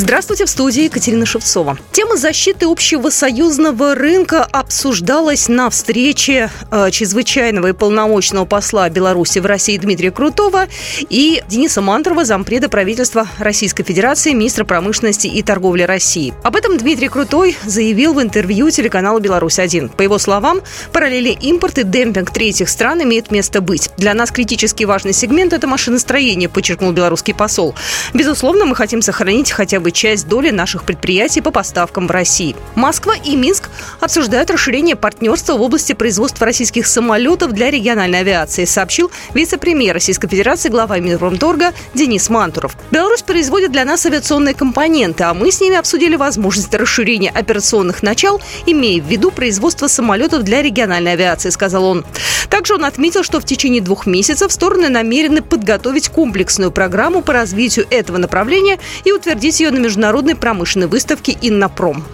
Здравствуйте, в студии Екатерина Шевцова. Тема защиты общего союзного рынка обсуждалась на встрече э, чрезвычайного и полномочного посла Беларуси в России Дмитрия Крутого и Дениса Мантрова, зампреда правительства Российской Федерации, министра промышленности и торговли России. Об этом Дмитрий Крутой заявил в интервью телеканалу «Беларусь-1». По его словам, параллели импорт и демпинг третьих стран имеют место быть. Для нас критически важный сегмент – это машиностроение, подчеркнул белорусский посол. Безусловно, мы хотим сохранить хотя бы бы часть доли наших предприятий по поставкам в России. Москва и Минск обсуждают расширение партнерства в области производства российских самолетов для региональной авиации, сообщил вице-премьер Российской Федерации, глава Минпромторга Денис Мантуров. Беларусь производит для нас авиационные компоненты, а мы с ними обсудили возможность расширения операционных начал, имея в виду производство самолетов для региональной авиации, сказал он. Также он отметил, что в течение двух месяцев стороны намерены подготовить комплексную программу по развитию этого направления и утвердить ее на международной промышленной выставке «Иннопром».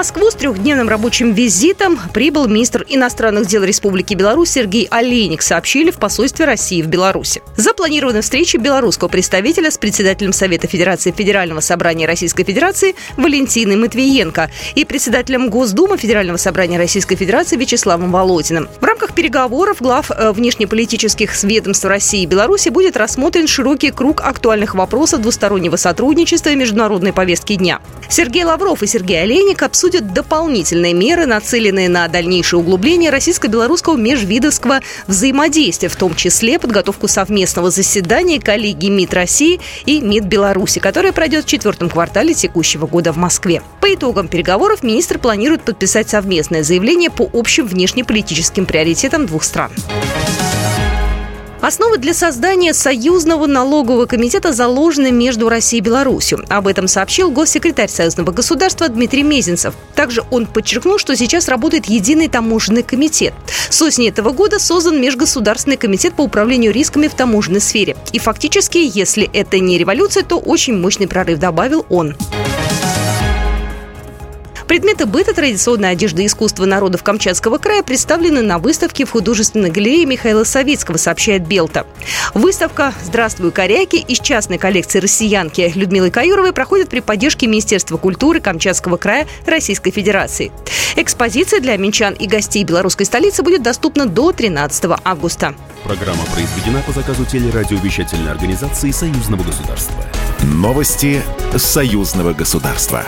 Москву с трехдневным рабочим визитом прибыл министр иностранных дел Республики Беларусь Сергей Олейник, сообщили в посольстве России в Беларуси. Запланирована встреча белорусского представителя с председателем Совета Федерации Федерального собрания Российской Федерации Валентиной Матвиенко и председателем Госдумы Федерального собрания Российской Федерации Вячеславом Володиным. В рамках переговоров глав э, внешнеполитических ведомств России и Беларуси будет рассмотрен широкий круг актуальных вопросов двустороннего сотрудничества и международной повестки дня. Сергей Лавров и Сергей Олейник обсудят дополнительные меры, нацеленные на дальнейшее углубление российско-белорусского межвидовского взаимодействия, в том числе подготовку совместного заседания коллегии МИД России и МИД Беларуси, которое пройдет в четвертом квартале текущего года в Москве. По итогам переговоров министр планирует подписать совместное заявление по общим внешнеполитическим приоритетам двух стран. Основы для создания союзного налогового комитета заложены между Россией и Беларусью. Об этом сообщил госсекретарь Союзного государства Дмитрий Мезенцев. Также он подчеркнул, что сейчас работает единый таможенный комитет. С осени этого года создан Межгосударственный комитет по управлению рисками в таможенной сфере. И фактически, если это не революция, то очень мощный прорыв, добавил он. Предметы быта, традиционной одежды и искусства народов Камчатского края представлены на выставке в художественной галерее Михаила Савицкого, сообщает Белта. Выставка «Здравствуй, коряки» из частной коллекции россиянки Людмилы Каюровой проходит при поддержке Министерства культуры Камчатского края Российской Федерации. Экспозиция для минчан и гостей белорусской столицы будет доступна до 13 августа. Программа произведена по заказу телерадиовещательной организации Союзного государства. Новости Союзного государства.